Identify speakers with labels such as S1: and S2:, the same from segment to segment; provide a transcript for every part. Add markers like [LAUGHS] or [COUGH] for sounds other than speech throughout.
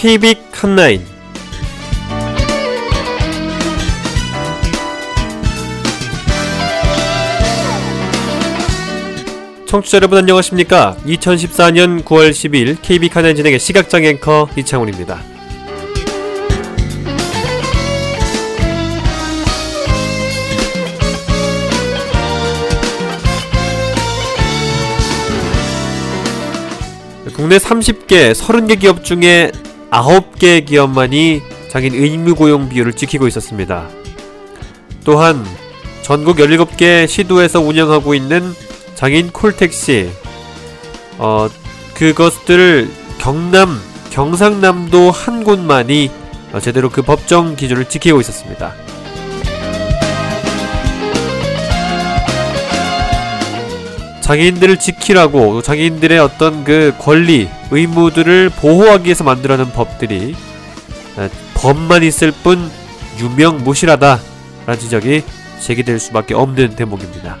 S1: KBIC 칸나인 청취자 여러분 안녕하십니까? 2014년 9월 12일 KB 칸나인 진행의 시각장 앵커 이창훈입니다. 국내 30개, 30개 기업 중에 9개 기업만이 장인 의무 고용 비율을 지키고 있었습니다. 또한 전국 17개 시도에서 운영하고 있는 장인 콜택시 어 그것들 경남, 경상남도 한 곳만이 어, 제대로 그 법정 기준을 지키고 있었습니다. 장애인들을 지키라고 장애인들의 어떤 그 권리, 의무들을 보호하기 위해서 만들어낸 법들이 법만 있을 뿐 유명무실하다 라는 지적이 제기될 수밖에 없는 대목입니다.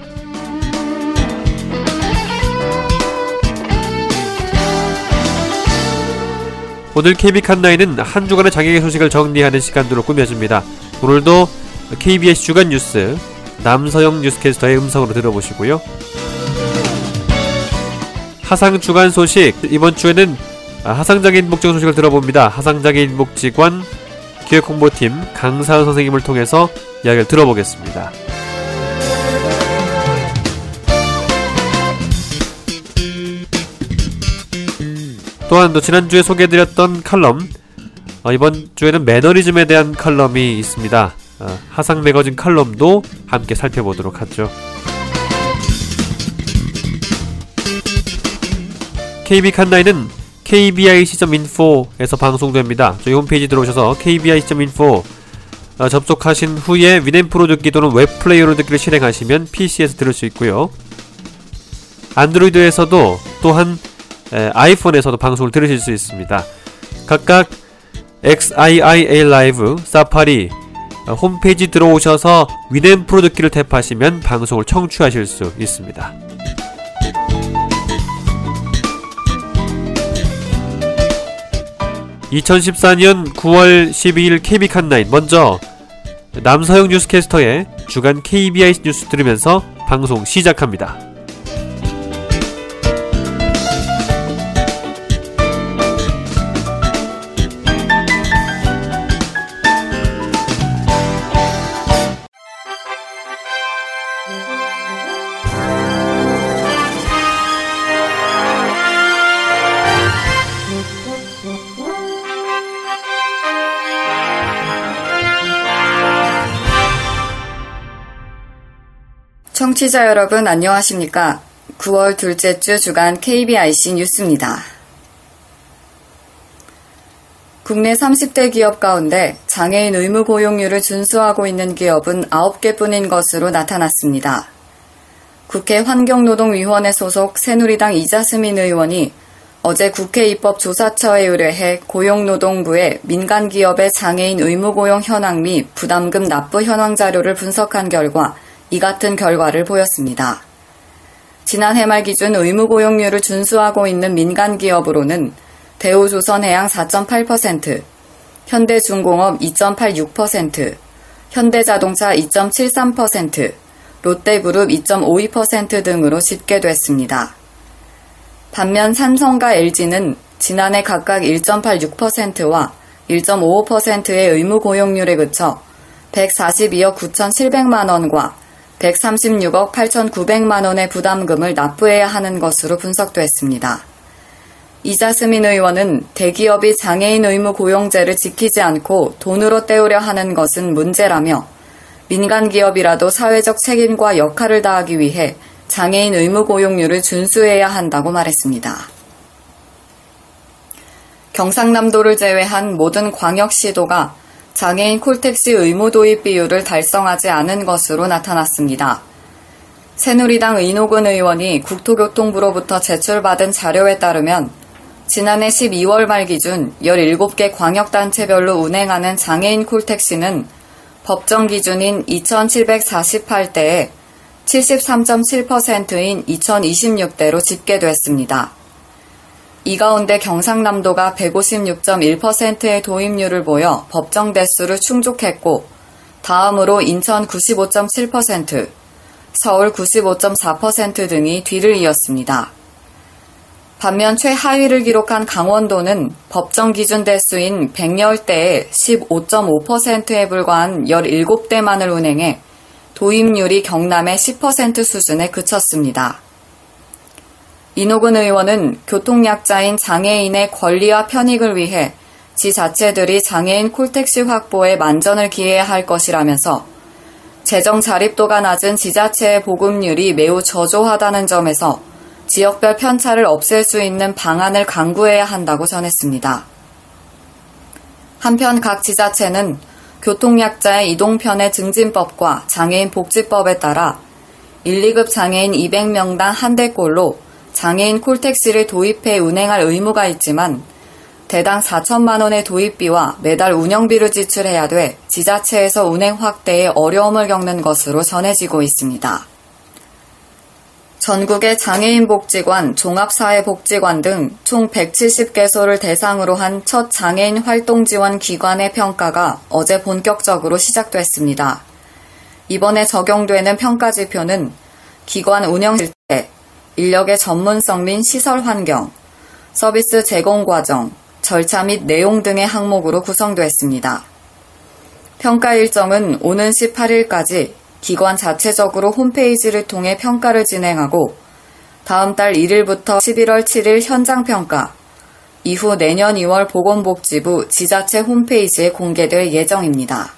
S1: 오늘 KB 칸나이는 한 주간의 장애계 소식을 정리하는 시간으로 꾸며집니다. 오늘도 KBS 주간 뉴스 남서영 뉴스캐스터의 음성으로 들어보시고요. 하상 주간 소식 이번 주에는 아, 하상장애인 복지 소식을 들어봅니다. 하상장애인 복지관 기획 홍보팀 강사은 선생님을 통해서 이야기를 들어보겠습니다. 또한 또 지난주에 소개해드렸던 칼럼 어, 이번 주에는 매너리즘에 대한 칼럼이 있습니다. 어, 하상 매거진 칼럼도 함께 살펴보도록 하죠. KB 칸나이는 kbic.info에서 방송됩니다. 저희 홈페이지 들어오셔서 kbic.info 어, 접속하신 후에 위넷프로 듣기 또는 웹플레이어로 듣기를 실행하시면 PC에서 들을 수 있고요. 안드로이드에서도 또한 에, 아이폰에서도 방송을 들으실 수 있습니다. 각각 XIIA 라이브, 사파리 어, 홈페이지 들어오셔서 위넷프로 듣기를 탭하시면 방송을 청취하실 수 있습니다. 2014년 9월 12일 KB 칸나인 먼저 남서영 뉴스캐스터의 주간 KBI 뉴스 들으면서 방송 시작합니다.
S2: 청취자 여러분 안녕하십니까? 9월 둘째 주 주간 KBIC 뉴스입니다. 국내 30대 기업 가운데 장애인 의무 고용률을 준수하고 있는 기업은 9개 뿐인 것으로 나타났습니다. 국회 환경노동위원회 소속 새누리당 이자스민 의원이 어제 국회 입법조사처에 의뢰해 고용노동부의 민간 기업의 장애인 의무 고용 현황 및 부담금 납부 현황 자료를 분석한 결과 이 같은 결과를 보였습니다. 지난해 말 기준 의무 고용률을 준수하고 있는 민간 기업으로는 대우조선해양 4.8%, 현대중공업 2.86%, 현대자동차 2.73%, 롯데그룹 2.52% 등으로 집계됐습니다. 반면 삼성과 LG는 지난해 각각 1.86%와 1.55%의 의무 고용률에 그쳐 142억 9,700만 원과 136억 8,900만 원의 부담금을 납부해야 하는 것으로 분석됐습니다. 이자스민 의원은 대기업이 장애인 의무 고용제를 지키지 않고 돈으로 때우려 하는 것은 문제라며 민간 기업이라도 사회적 책임과 역할을 다하기 위해 장애인 의무 고용률을 준수해야 한다고 말했습니다. 경상남도를 제외한 모든 광역시도가 장애인 콜택시 의무 도입 비율을 달성하지 않은 것으로 나타났습니다. 새누리당 이노근 의원이 국토교통부로부터 제출받은 자료에 따르면 지난해 12월 말 기준 17개 광역단체별로 운행하는 장애인 콜택시는 법정 기준인 2,748대에 73.7%인 2,026대로 집계됐습니다. 이 가운데 경상남도가 156.1%의 도입률을 보여 법정 대수를 충족했고 다음으로 인천 95.7%, 서울 95.4% 등이 뒤를 이었습니다. 반면 최하위를 기록한 강원도는 법정 기준 대수인 100여대의 15.5%에 불과한 17대만을 운행해 도입률이 경남의 10% 수준에 그쳤습니다. 이노근 의원은 교통약자인 장애인의 권리와 편익을 위해 지자체들이 장애인 콜택시 확보에 만전을 기해야 할 것이라면서 재정 자립도가 낮은 지자체의 보급률이 매우 저조하다는 점에서 지역별 편차를 없앨 수 있는 방안을 강구해야 한다고 전했습니다. 한편 각 지자체는 교통약자의 이동편의 증진법과 장애인 복지법에 따라 1, 2급 장애인 200명당 한 대꼴로 장애인 콜택시를 도입해 운행할 의무가 있지만 대당 4천만 원의 도입비와 매달 운영비를 지출해야 돼 지자체에서 운행 확대에 어려움을 겪는 것으로 전해지고 있습니다. 전국의 장애인 복지관, 종합사회복지관 등 총 170개소를 대상으로 한 첫 장애인 활동 지원 기관의 평가가 어제 본격적으로 시작됐습니다. 이번에 적용되는 평가 지표는 기관 운영 실태, 인력의 전문성 및 시설 환경, 서비스 제공 과정, 절차 및 내용 등의 항목으로 구성되었습니다. 평가 일정은 오는 18일까지 기관 자체적으로 홈페이지를 통해 평가를 진행하고 다음 달 1일부터 11월 7일 현장 평가, 이후 내년 2월 보건복지부 지자체 홈페이지에 공개될 예정입니다.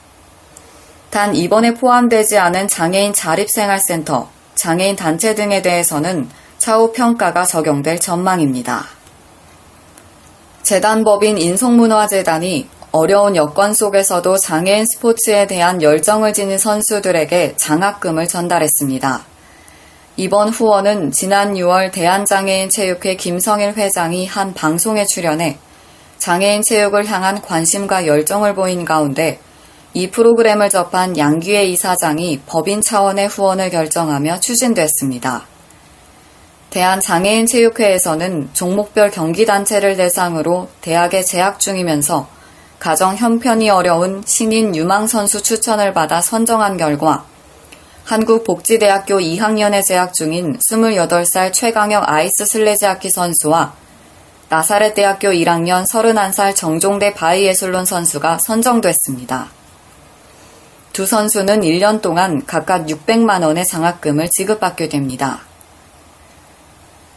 S2: 단 이번에 포함되지 않은 장애인 자립생활센터, 장애인 단체 등에 대해서는 차후 평가가 적용될 전망입니다. 재단법인 인성문화재단이 어려운 여건 속에서도 장애인 스포츠에 대한 열정을 지닌 선수들에게 장학금을 전달했습니다. 이번 후원은 지난 6월 대한장애인체육회 김성일 회장이 한 방송에 출연해 장애인 체육을 향한 관심과 열정을 보인 가운데 이 프로그램을 접한 양규혜 이사장이 법인 차원의 후원을 결정하며 추진됐습니다. 대한장애인체육회에서는 종목별 경기단체를 대상으로 대학에 재학 중이면서 가정 형편이 어려운 신인 유망 선수 추천을 받아 선정한 결과 한국복지대학교 2학년에 재학 중인 28살 최강혁 아이스 슬레지하키 선수와 나사렛대학교 1학년 31살 정종대 바이애슬론 선수가 선정됐습니다. 두 선수는 1년 동안 각각 600만 원의 장학금을 지급받게 됩니다.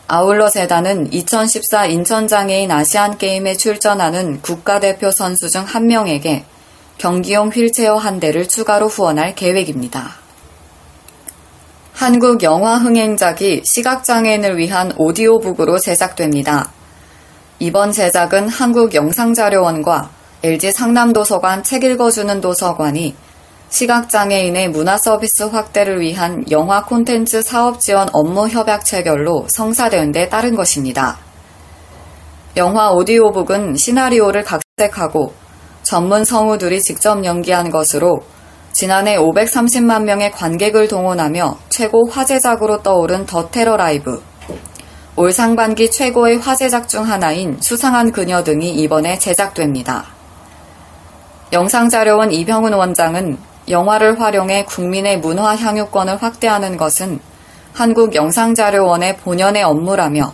S2: 아울러 재단은 2014 인천장애인 아시안게임에 출전하는 국가대표 선수 중 한 명에게 경기용 휠체어 한 대를 추가로 후원할 계획입니다. 한국 영화 흥행작이 시각장애인을 위한 오디오북으로 제작됩니다. 이번 제작은 한국영상자료원과 LG 상남도서관 책 읽어주는 도서관이 시각장애인의 문화 서비스 확대를 위한 영화 콘텐츠 사업 지원 업무 협약 체결로 성사된 데 따른 것입니다. 영화 오디오북은 시나리오를 각색하고 전문 성우들이 직접 연기한 것으로 지난해 530만 명의 관객을 동원하며 최고 화제작으로 떠오른 더 테러 라이브, 올 상반기 최고의 화제작 중 하나인 수상한 그녀 등이 이번에 제작됩니다. 영상자료원 이병훈 원장은 영화를 활용해 국민의 문화 향유권을 확대하는 것은 한국영상자료원의 본연의 업무라며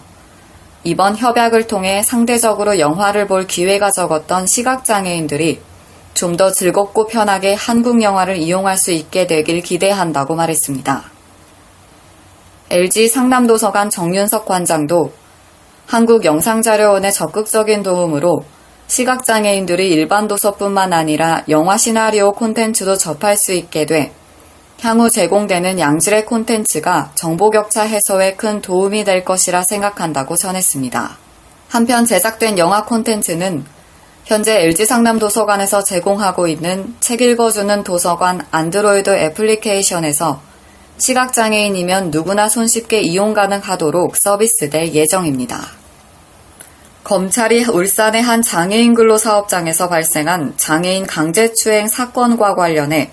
S2: 이번 협약을 통해 상대적으로 영화를 볼 기회가 적었던 시각장애인들이 좀 더 즐겁고 편하게 한국 영화를 이용할 수 있게 되길 기대한다고 말했습니다. LG 상남도서관 정윤석 관장도 한국영상자료원의 적극적인 도움으로 시각장애인들이 일반 도서뿐만 아니라 영화 시나리오 콘텐츠도 접할 수 있게 돼 향후 제공되는 양질의 콘텐츠가 정보 격차 해소에 큰 도움이 될 것이라 생각한다고 전했습니다. 한편 제작된 영화 콘텐츠는 현재 LG 상남 도서관에서 제공하고 있는 책 읽어주는 도서관 안드로이드 애플리케이션에서 시각장애인이면 누구나 손쉽게 이용 가능하도록 서비스될 예정입니다. 검찰이 울산의 한 장애인 근로 사업장에서 발생한 장애인 강제추행 사건과 관련해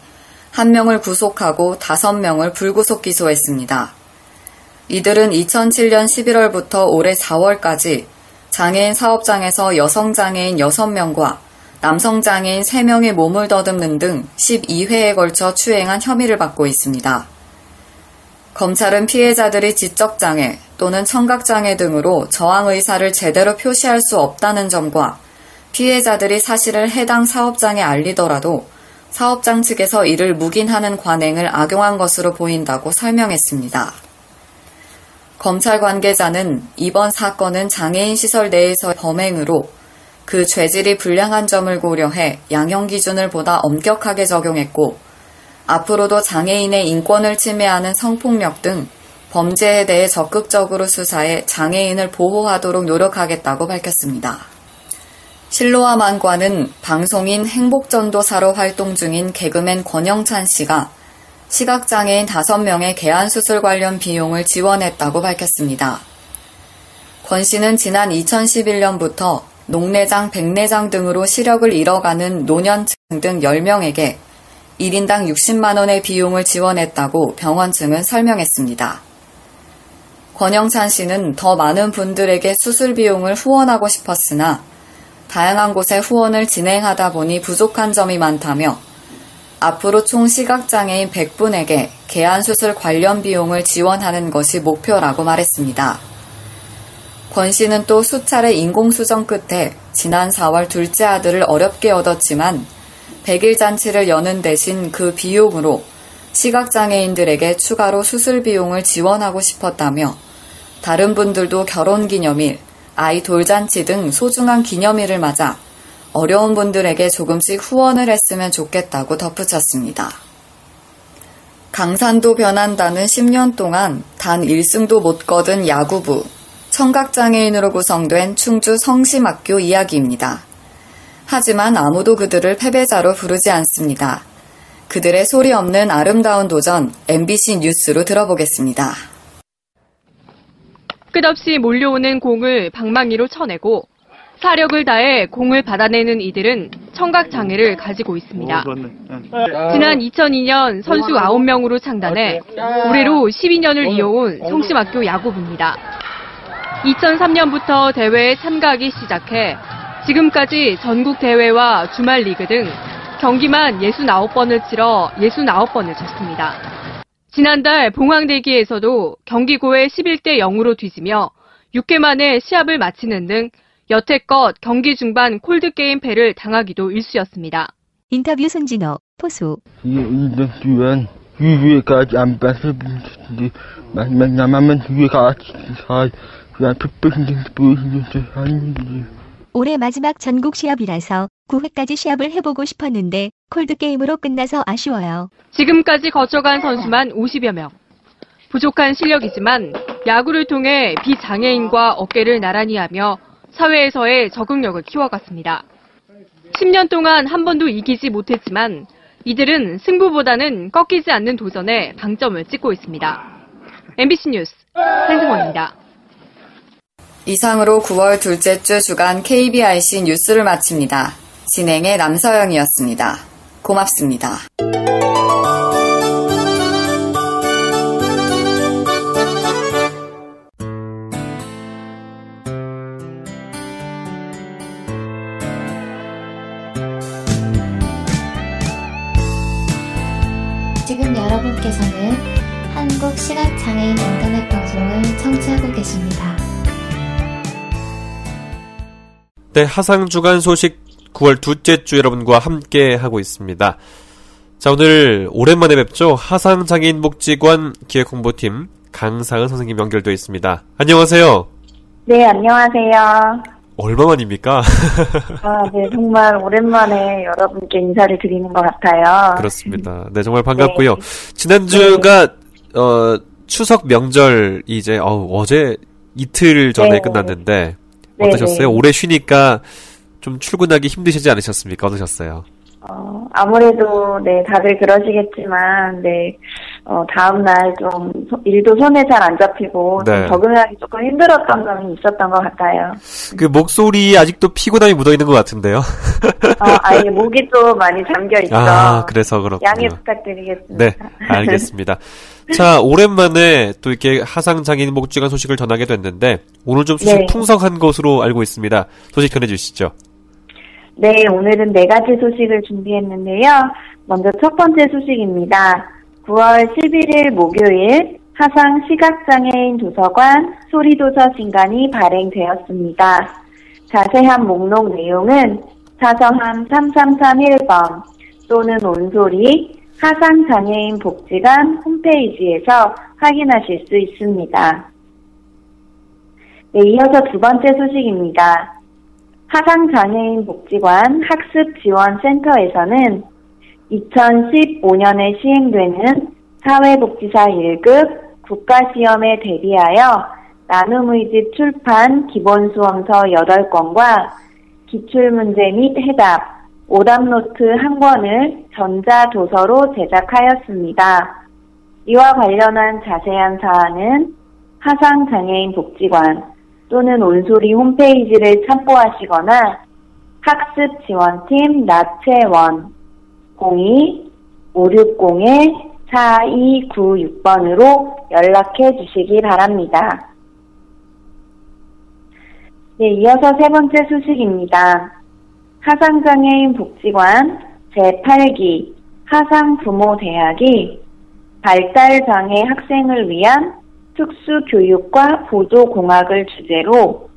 S2: 한 명을 구속하고 다섯 명을 불구속 기소했습니다. 이들은 2007년 11월부터 올해 4월까지 장애인 사업장에서 여성 장애인 6명과 남성 장애인 3명의 몸을 더듬는 등 12회에 걸쳐 추행한 혐의를 받고 있습니다. 검찰은 피해자들이 지적장애 또는 청각장애 등으로 저항 의사를 제대로 표시할 수 없다는 점과 피해자들이 사실을 해당 사업장에 알리더라도 사업장 측에서 이를 묵인하는 관행을 악용한 것으로 보인다고 설명했습니다. 검찰 관계자는 이번 사건은 장애인 시설 내에서 범행으로 그 죄질이 불량한 점을 고려해 양형 기준을 보다 엄격하게 적용했고 앞으로도 장애인의 인권을 침해하는 성폭력 등 범죄에 대해 적극적으로 수사해 장애인을 보호하도록 노력하겠다고 밝혔습니다. 실로와 만과는 방송인 행복전도사로 활동 중인 개그맨 권영찬 씨가 시각장애인 5명의 개안수술 관련 비용을 지원했다고 밝혔습니다. 권 씨는 지난 2011년부터 녹내장, 백내장 등으로 시력을 잃어가는 노년층 등 10명에게 1인당 60만원의 비용을 지원했다고 병원 측은 설명했습니다. 권영찬 씨는 더 많은 분들에게 수술 비용을 후원하고 싶었으나 다양한 곳에 후원을 진행하다 보니 부족한 점이 많다며 앞으로 총 시각장애인 100분에게 개안수술 관련 비용을 지원하는 것이 목표라고 말했습니다. 권 씨는 또 수차례 인공수정 끝에 지난 4월 둘째 아들을 어렵게 얻었지만 100일 잔치를 여는 대신 그 비용으로 시각장애인들에게 추가로 수술 비용을 지원하고 싶었다며 다른 분들도 결혼 기념일, 아이 돌잔치 등 소중한 기념일을 맞아 어려운 분들에게 조금씩 후원을 했으면 좋겠다고 덧붙였습니다. 강산도 변한다는 10년 동안 단 1승도 못 거둔 야구부, 청각장애인으로 구성된 충주 성심학교 이야기입니다. 하지만 아무도 그들을 패배자로 부르지 않습니다. 그들의 소리 없는 아름다운 도전 MBC 뉴스로 들어보겠습니다.
S3: 끝없이 몰려오는 공을 방망이로 쳐내고 사력을 다해 공을 받아내는 이들은 청각 장애를 가지고 있습니다. 지난 2002년 선수 9명으로 창단해 올해로 12년을 이어온 성심학교 야구부입니다. 2003년부터 대회에 참가하기 시작해 지금까지 전국 대회와 주말 리그 등 경기만 69번을 치러 69번을 쳤습니다. 지난달 봉황대기에서도 경기고에 11대 0으로 뒤지며 6회 만에 시합을 마치는 등 여태껏 경기 중반 콜드게임 패를 당하기도 일쑤였습니다.
S4: 인터뷰 손진호, 포수.
S5: 이번 주엔 유유까지 안 뺐을 뿐이지 만나면 유유가 다 그냥 풋풋이 보이는
S4: 올해 마지막 전국 시합이라서 9회까지 시합을 해보고 싶었는데 콜드게임으로 끝나서 아쉬워요.
S3: 지금까지 거쳐간 선수만 50여 명. 부족한 실력이지만 야구를 통해 비장애인과 어깨를 나란히 하며 사회에서의 적응력을 키워갔습니다. 10년 동안 한 번도 이기지 못했지만 이들은 승부보다는 꺾이지 않는 도전에 방점을 찍고 있습니다. MBC 뉴스 한승원입니다.
S2: 이상으로 9월 둘째 주 주간 KBIC 뉴스를 마칩니다. 진행의 남서영이었습니다. 고맙습니다.
S1: 네, 하상 주간 소식 9월 둘째 주 여러분과 함께 하고 있습니다. 자, 오늘 오랜만에 뵙죠. 하상 장애인 복지관 기획 홍보팀 강상은 선생님 연결되어 있습니다. 안녕하세요.
S6: 네, 안녕하세요.
S1: 얼마만입니까? [LAUGHS]
S6: 아, 네, 정말 오랜만에 여러분께 인사를 드리는 것 같아요.
S1: 그렇습니다. 네, 정말 반갑고요. 지난주가 어, 추석 명절 이제 어, 제 이틀 전에
S6: 네.
S1: 끝났는데
S6: 네,
S1: 어떠셨어요?
S6: 네.
S1: 오래 쉬니까 좀 출근하기 힘드시지 않으셨습니까? 어떠셨어요?
S6: 어, 아무래도, 네, 다들 그러시겠지만, 네, 어, 다음 날 좀 소- 일도 손에 잘 안 잡히고 좀
S1: 네.
S6: 적응하기 조금 힘들었던 점이 있었던 것 같아요.
S1: 그 목소리에 아직도 피곤함이 묻어 있는 것 같은데요.
S6: 어, 아예 목이 또 많이 잠겨 있어.
S1: 아, 그래서 그렇군요.
S6: 양해 부탁드리겠습니다.
S1: 네, 알겠습니다. [LAUGHS] 자, 오랜만에 또 이렇게 하상 장애인 복지관 소식을 전하게 됐는데 오늘 좀 소식
S6: 네.
S1: 풍성한 것으로 알고 있습니다. 소식 전해 주시죠.
S6: 네, 오늘은 네 가지 소식을 준비했는데요. 먼저 첫 번째 소식입니다. 9월 11일 목요일 하상 시각장애인 도서관 소리도서 신간이 발행되었습니다. 자세한 목록 내용은 사서함 3331번 또는 온소리 하상장애인 복지관 홈페이지에서 확인하실 수 있습니다. 네, 이어서 두 번째 소식입니다. 하상장애인 복지관 학습지원센터에서는 2015년에 시행되는 사회복지사 1급 국가시험에 대비하여 나눔의 집 출판 기본수험서 8권과 기출문제 및 해답, 오답노트 한 권을 전자도서로 제작하였습니다. 이와 관련한 자세한 사항은 하상장애인 복지관 또는 온소리 홈페이지를 참고하시거나 학습지원팀 나채원 02-560-4296번으로 연락해 주시기 바랍니다. 네, 이어서 세 번째 소식입니다. 하상장애인 복지관 제8기 하상부모대학이 발달장애 학생을 위한 특수교육과 보조공학을 주제로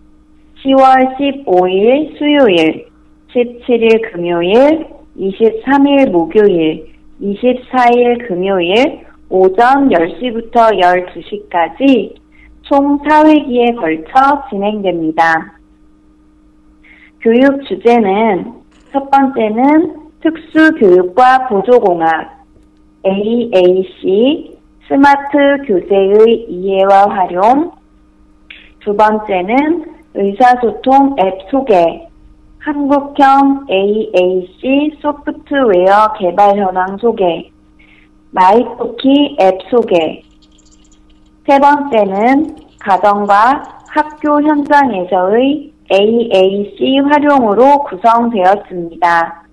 S6: 10월 15일 수요일, 17일 금요일, 23일 목요일, 24일 금요일 오전 10시부터 12시까지 총 4회기에 걸쳐 진행됩니다. 교육 주제는 첫 번째는 특수교육과 보조공학, AAC, 스마트 교재의 이해와 활용, 두 번째는 의사소통 앱 소개, 한국형 AAC 소프트웨어 개발 현황 소개, 마이토키 앱 소개, 세 번째는 가정과 학교 현장에서의 AAC 활용으로 구성되었습니다.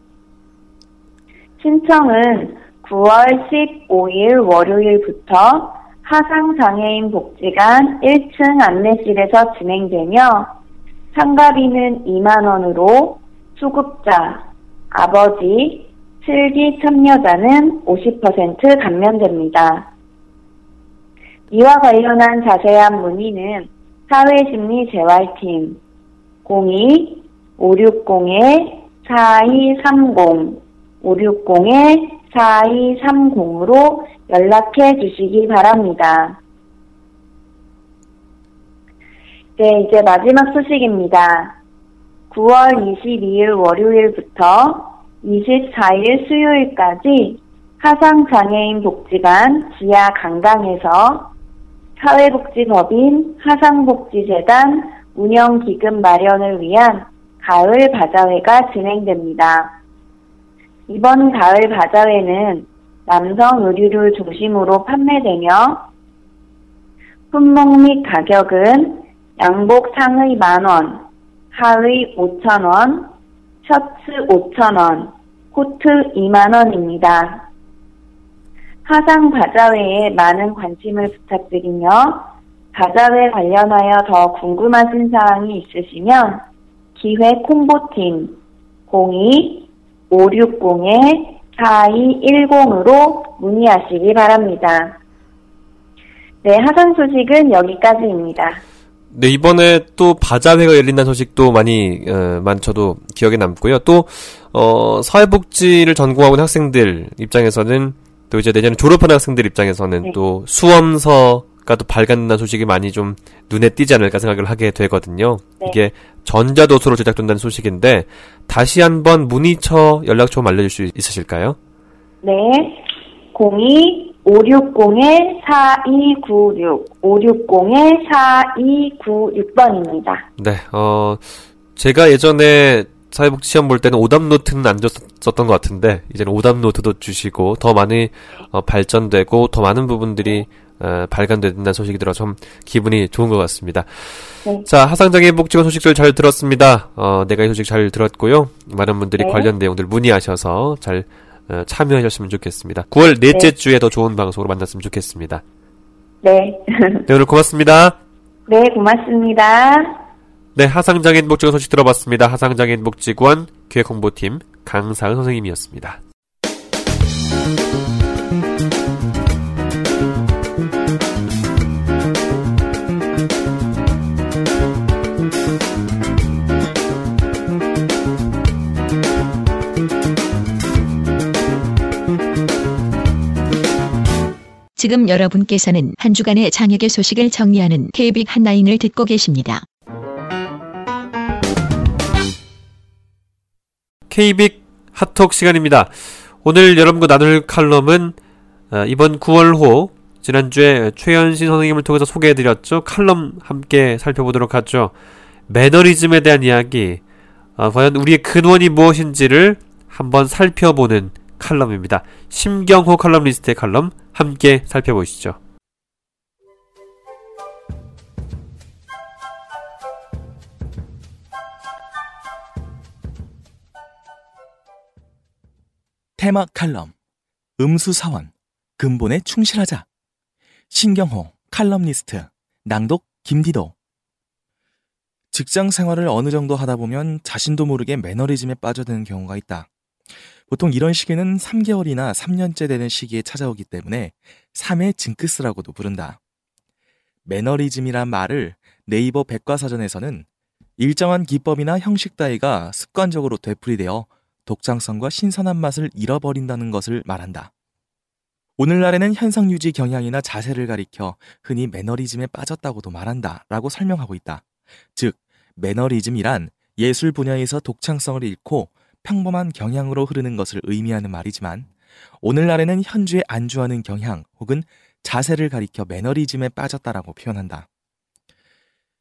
S6: 신청은 9월 15일 월요일부터 하상장애인 복지관 1층 안내실에서 진행되며 참가비는 2만원으로 수급자, 아버지, 실기 참여자는 50% 감면됩니다. 이와 관련한 자세한 문의는 사회심리재활팀 02-560-4230 560-4230으로 연락해 주시기 바랍니다. 네, 이제 마지막 소식입니다. 9월 22일 월요일부터 24일 수요일까지 하상장애인 복지관 지하 강당에서 사회복지법인 하상복지재단 운영기금 마련을 위한 가을 바자회가 진행됩니다. 이번 가을 바자회는 남성 의류를 중심으로 판매되며 품목 및 가격은 양복 상의 만원, 하의 5천원, 셔츠 5천원, 코트 2만원입니다. 하상 바자회에 많은 관심을 부탁드리며 바자회 관련하여 더 궁금하신 사항이 있으시면 기획 홍보팀 02-560-4210으로 문의하시기 바랍니다. 네, 하상 소식은 여기까지입니다.
S1: 네, 이번에 또 바자회가 열린다는 소식도 많이, 어, 많, 저도 기억에 남고요. 또, 어, 사회복지를 전공하고 있는 학생들 입장에서는 또 이제 내년에 졸업하는 학생들 입장에서는
S6: 네.
S1: 또 수험서 가또 발간된다는 소식이 많이 좀 눈에 띄지 않을까 생각을 하게 되거든요.
S6: 네.
S1: 이게 전자도서로 제작된다는 소식인데 다시 한번 문의처 연락처 좀 알려줄 수 있으실까요?
S6: 네, 02-560-4296, 560-4296번입니다.
S1: 네, 어, 제가 예전에 사회복지 시험 볼 때는 오답 노트는 안 줬었던 것 같은데 이제는 오답 노트도 주시고 더 많이 어, 발전되고 더 많은 부분들이 어, 발간된다는 소식이 들어 좀 기분이 좋은 것 같습니다.
S6: 네.
S1: 자 하상장애인 복지관 소식들 잘 들었습니다. 어, 내가 이 소식 잘 들었고요. 많은 분들이
S6: 네.
S1: 관련 내용들 문의하셔서 잘 어, 참여하셨으면 좋겠습니다. 9월 넷째
S6: 네.
S1: 주에 더 좋은 방송으로 만났으면 좋겠습니다.
S6: 네.
S1: 네 오늘 고맙습니다. [LAUGHS]
S6: 네, 고맙습니다.
S1: 네, 하상장애인 복지관 소식 들어봤습니다. 하상장애인 복지관 기획 홍보팀 강사은 선생님이었습니다.
S4: 지금 여러분께서는 한 주간의 장혁의 소식을 정리하는 KBIC 한라인을 듣고 계십니다.
S1: KBIC 핫톡 시간입니다. 오늘 여러분과 나눌 칼럼은 어, 이번 9월호 지난주에 최현신 선생님을 통해서 소개해드렸죠. 칼럼 함께 살펴보도록 하죠. 매너리즘에 대한 이야기, 어, 과연 우리의 근원이 무엇인지를 한번 살펴보는 칼럼입니다. 심경호 칼럼리스트의 칼럼 함께 살펴보시죠.
S7: 테마 칼럼 음수사원 근본에 충실하자 신경호 칼럼니스트 낭독 김디도 직장 생활을 어느 정도 하다 보면 자신도 모르게 매너리즘에 빠져드는 경우가 있다. 보통 이런 시기는 3개월이나 3년째 되는 시기에 찾아오기 때문에 3회 징크스라고도 부른다. 매너리즘이란 말을 네이버 백과사전에서는 일정한 기법이나 형식 따위가 습관적으로 되풀이되어 독창성과 신선한 맛을 잃어버린다는 것을 말한다. 오늘날에는 현상 유지 경향이나 자세를 가리켜 흔히 매너리즘에 빠졌다고도 말한다 라고 설명하고 있다. 즉, 매너리즘이란 예술 분야에서 독창성을 잃고 평범한 경향으로 흐르는 것을 의미하는 말이지만 오늘날에는 현주에 안주하는 경향 혹은 자세를 가리켜 매너리즘에 빠졌다라고 표현한다.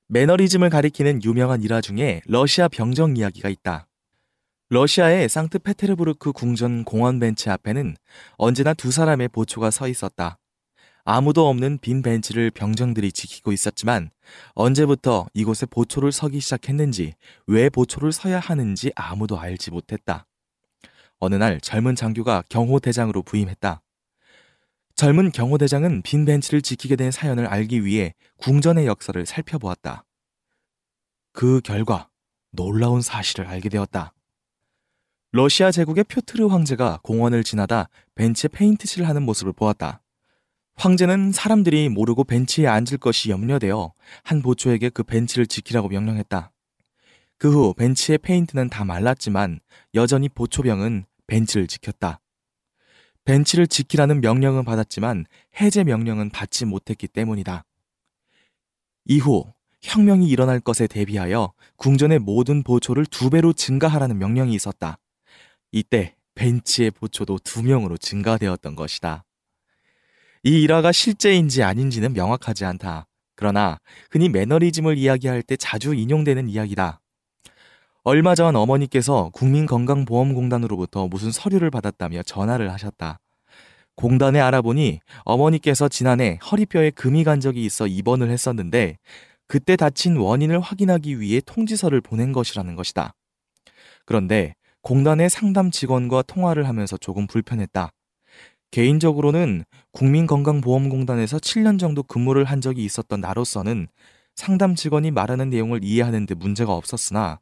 S7: 매너리즘을 가리키는 유명한 일화 중에 러시아 병정 이야기가 있다. 러시아의 상트페테르부르크 궁전 공원 벤치 앞에는 언제나 두 사람의 보초가 서 있었다. 아무도 없는 빈 벤치를 병정들이 지키고 있었지만 언제부터 이곳에 보초를 서기 시작했는지 왜 보초를 서야 하는지 아무도 알지 못했다. 어느 날 젊은 장교가 경호대장으로 부임했다. 젊은 경호대장은 빈 벤치를 지키게 된 사연을 알기 위해 궁전의 역사를 살펴보았다. 그 결과 놀라운 사실을 알게 되었다. 러시아 제국의 표트르 황제가 공원을 지나다 벤치에 페인트칠을 하는 모습을 보았다. 황제는 사람들이 모르고 벤치에 앉을 것이 염려되어 한 보초에게 그 벤치를 지키라고 명령했다. 그 후 벤치의 페인트는 다 말랐지만 여전히 보초병은 벤치를 지켰다. 벤치를 지키라는 명령은 받았지만 해제 명령은 받지 못했기 때문이다. 이후 혁명이 일어날 것에 대비하여 궁전의 모든 보초를 두 배로 증가하라는 명령이 있었다. 이때 벤치의 보초도 두 명으로 증가되었던 것이다. 이 일화가 실제인지 아닌지는 명확하지 않다. 그러나 흔히 매너리즘을 이야기할 때 자주 인용되는 이야기다. 얼마 전 어머니께서 국민건강보험공단으로부터 무슨 서류를 받았다며 전화를 하셨다. 공단에 알아보니 어머니께서 지난해 허리뼈에 금이 간 적이 있어 입원을 했었는데 그때 다친 원인을 확인하기 위해 통지서를 보낸 것이라는 것이다. 그런데 공단의 상담 직원과 통화를 하면서 조금 불편했다. 개인적으로는 국민건강보험공단에서 7년 정도 근무를 한 적이 있었던 나로서는 상담 직원이 말하는 내용을 이해하는데 문제가 없었으나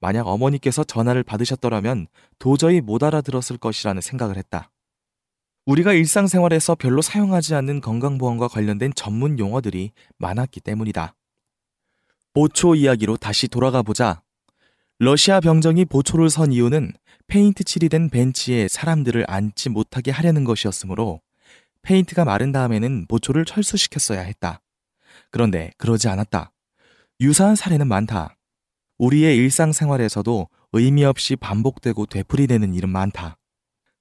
S7: 만약 어머니께서 전화를 받으셨더라면 도저히 못 알아들었을 것이라는 생각을 했다. 우리가 일상생활에서 별로 사용하지 않는 건강보험과 관련된 전문 용어들이 많았기 때문이다. 보초 이야기로 다시 돌아가 보자. 러시아 병정이 보초를 선 이유는 페인트 칠이 된 벤치에 사람들을 앉지 못하게 하려는 것이었으므로 페인트가 마른 다음에는 보초를 철수시켰어야 했다. 그런데 그러지 않았다. 유사한 사례는 많다. 우리의 일상생활에서도 의미 없이 반복되고 되풀이되는 일은 많다.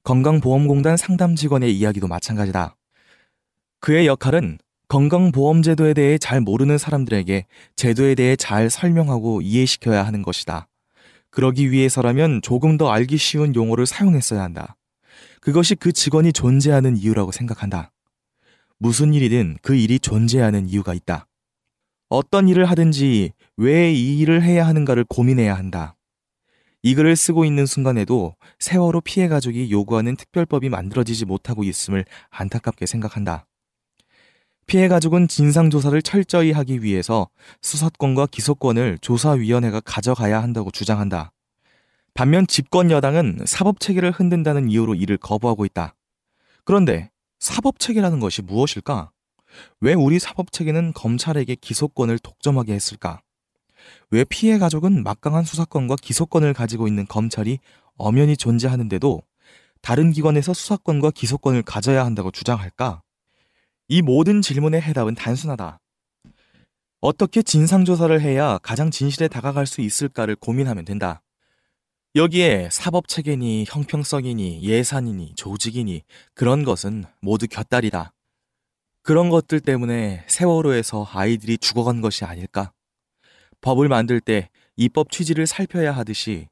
S7: 건강보험공단 상담 직원의 이야기도 마찬가지다. 그의 역할은 건강보험제도에 대해 잘 모르는 사람들에게 제도에 대해 잘 설명하고 이해시켜야 하는 것이다. 그러기 위해서라면 조금 더 알기 쉬운 용어를 사용했어야 한다. 그것이 그 직원이 존재하는 이유라고 생각한다. 무슨 일이든 그 일이 존재하는 이유가 있다. 어떤 일을 하든지 왜 이 일을 해야 하는가를 고민해야 한다. 이 글을 쓰고 있는 순간에도 세월호 피해 가족이 요구하는 특별법이 만들어지지 못하고 있음을 안타깝게 생각한다. 피해 가족은 진상조사를 철저히 하기 위해서 수사권과 기소권을 조사위원회가 가져가야 한다고 주장한다. 반면 집권 여당은 사법 체계를 흔든다는 이유로 이를 거부하고 있다. 그런데 사법 체계라는 것이 무엇일까? 왜 우리 사법 체계는 검찰에게 기소권을 독점하게 했을까? 왜 피해 가족은 막강한 수사권과 기소권을 가지고 있는 검찰이 엄연히 존재하는데도 다른 기관에서 수사권과 기소권을 가져야 한다고 주장할까? 이 모든 질문의 해답은 단순하다. 어떻게 진상조사를 해야 가장 진실에 다가갈 수 있을까를 고민하면 된다. 여기에 사법체계니 형평성이니 예산이니 조직이니 그런 것은 모두 곁다리다. 그런 것들 때문에 세월호에서 아이들이 죽어간 것이 아닐까? 법을 만들 때 입법 취지를 살펴야 하듯이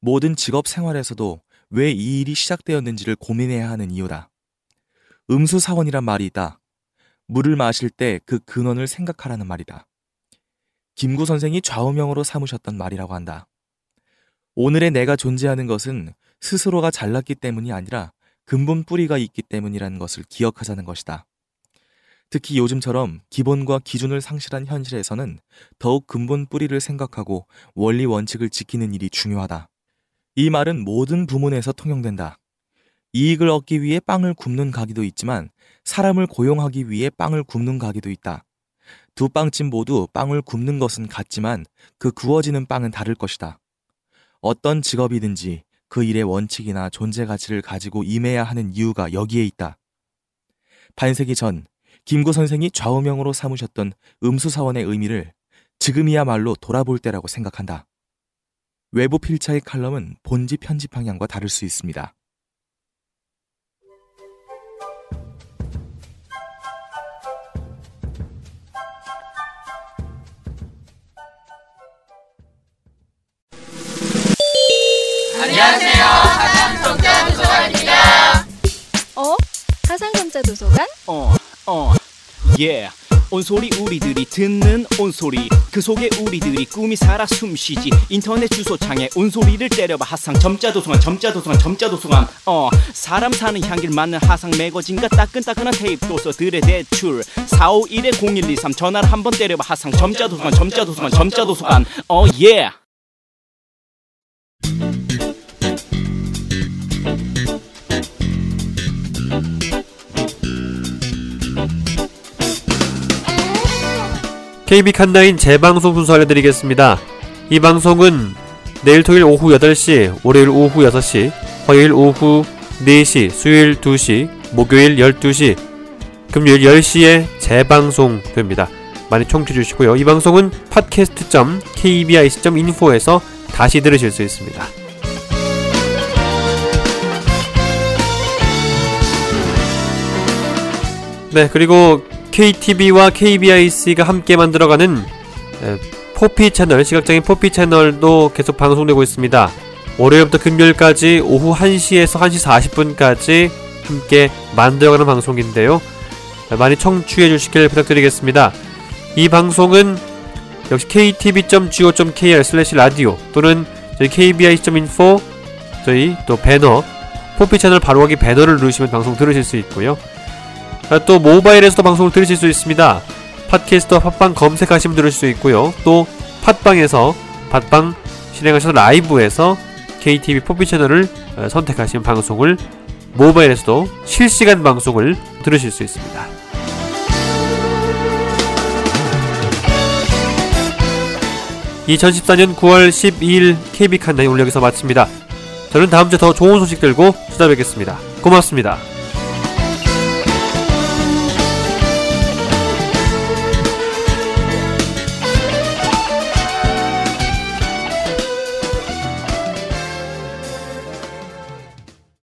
S7: 모든 직업 생활에서도 왜 이 일이 시작되었는지를 고민해야 하는 이유다. 음수사원이란 말이 있다. 물을 마실 때 그 근원을 생각하라는 말이다. 김구 선생이 좌우명으로 삼으셨던 말이라고 한다. 오늘의 내가 존재하는 것은 스스로가 잘났기 때문이 아니라 근본 뿌리가 있기 때문이라는 것을 기억하자는 것이다. 특히 요즘처럼 기본과 기준을 상실한 현실에서는 더욱 근본 뿌리를 생각하고 원리 원칙을 지키는 일이 중요하다. 이 말은 모든 부문에서 통용된다. 이익을 얻기 위해 빵을 굽는 가게도 있지만 사람을 고용하기 위해 빵을 굽는 가게도 있다. 두 빵집 모두 빵을 굽는 것은 같지만 그 구워지는 빵은 다를 것이다. 어떤 직업이든지 그 일의 원칙이나 존재 가치를 가지고 임해야 하는 이유가 여기에 있다. 반세기 전 김구 선생이 좌우명으로 삼으셨던 음수사원의 의미를 지금이야말로 돌아볼 때라고 생각한다. 외부 필자의 칼럼은 본지 편집 방향과 다를 수 있습니다.
S8: 안녕하세요. 가상점자 도서관입니다.
S9: 어? 가상점자 도서관?
S10: 어, 어, 예. 온소리 우리들이 듣는 온소리 그 속에 우리들이 꿈이 살아 숨쉬지 인터넷 주소창에 온소리를 때려봐 하상 점자도서관 점자도서관 점자도서관 어 사람 사는 향기를 맡는 하상 매거진과 따끈따끈한 테이프 도서들의 대출 451-0123 전화를 한번 때려봐 하상 점자도서관 점자도서관 점자도서관 어 예.
S1: KB 칸나인 재방송 순서 알려드리겠습니다. 이 방송은 내일 토요일 오후 8시, 월요일 오후 6시, 화요일 오후 4시, 수요일 2시, 목요일 12시, 금요일 10시에 재방송됩니다. 많이 청취해 주시고요. 이 방송은 팟캐스트.kbic.info에서 다시 들으실 수 있습니다. 네, 그리고 KTV와 KBIC가 함께 만들어가는 에, 포피 채널, 시각장애인 포피 채널도 계속 방송되고 있습니다. 월요일부터 금요일까지 오후 1시에서 1시 40분까지 함께 만들어가는 방송인데요. 많이 청취해 주시길 부탁드리겠습니다. 이 방송은 역시 ktv.go.kr 슬래시 라디오 또는 저희 kbi.info 저희 또 배너 포피 채널 바로 가기 배너를 누르시면 방송 들으실 수 있고요. 아, 또 모바일에서도 방송을 들으실 수 있습니다. 팟캐스트와 팟빵 검색하시면 들을 수 있고요. 또 팟빵에서 팟빵 실행하셔서 라이브에서 KTV 포피 채널을 어, 선택하시면 방송을 모바일에서도 실시간 방송을 들으실 수 있습니다. (2014년 9월 12일) KB 칸나이 여기서 마칩니다. 저는 다음 주에 더 좋은 소식 들고 찾아뵙겠습니다. 고맙습니다.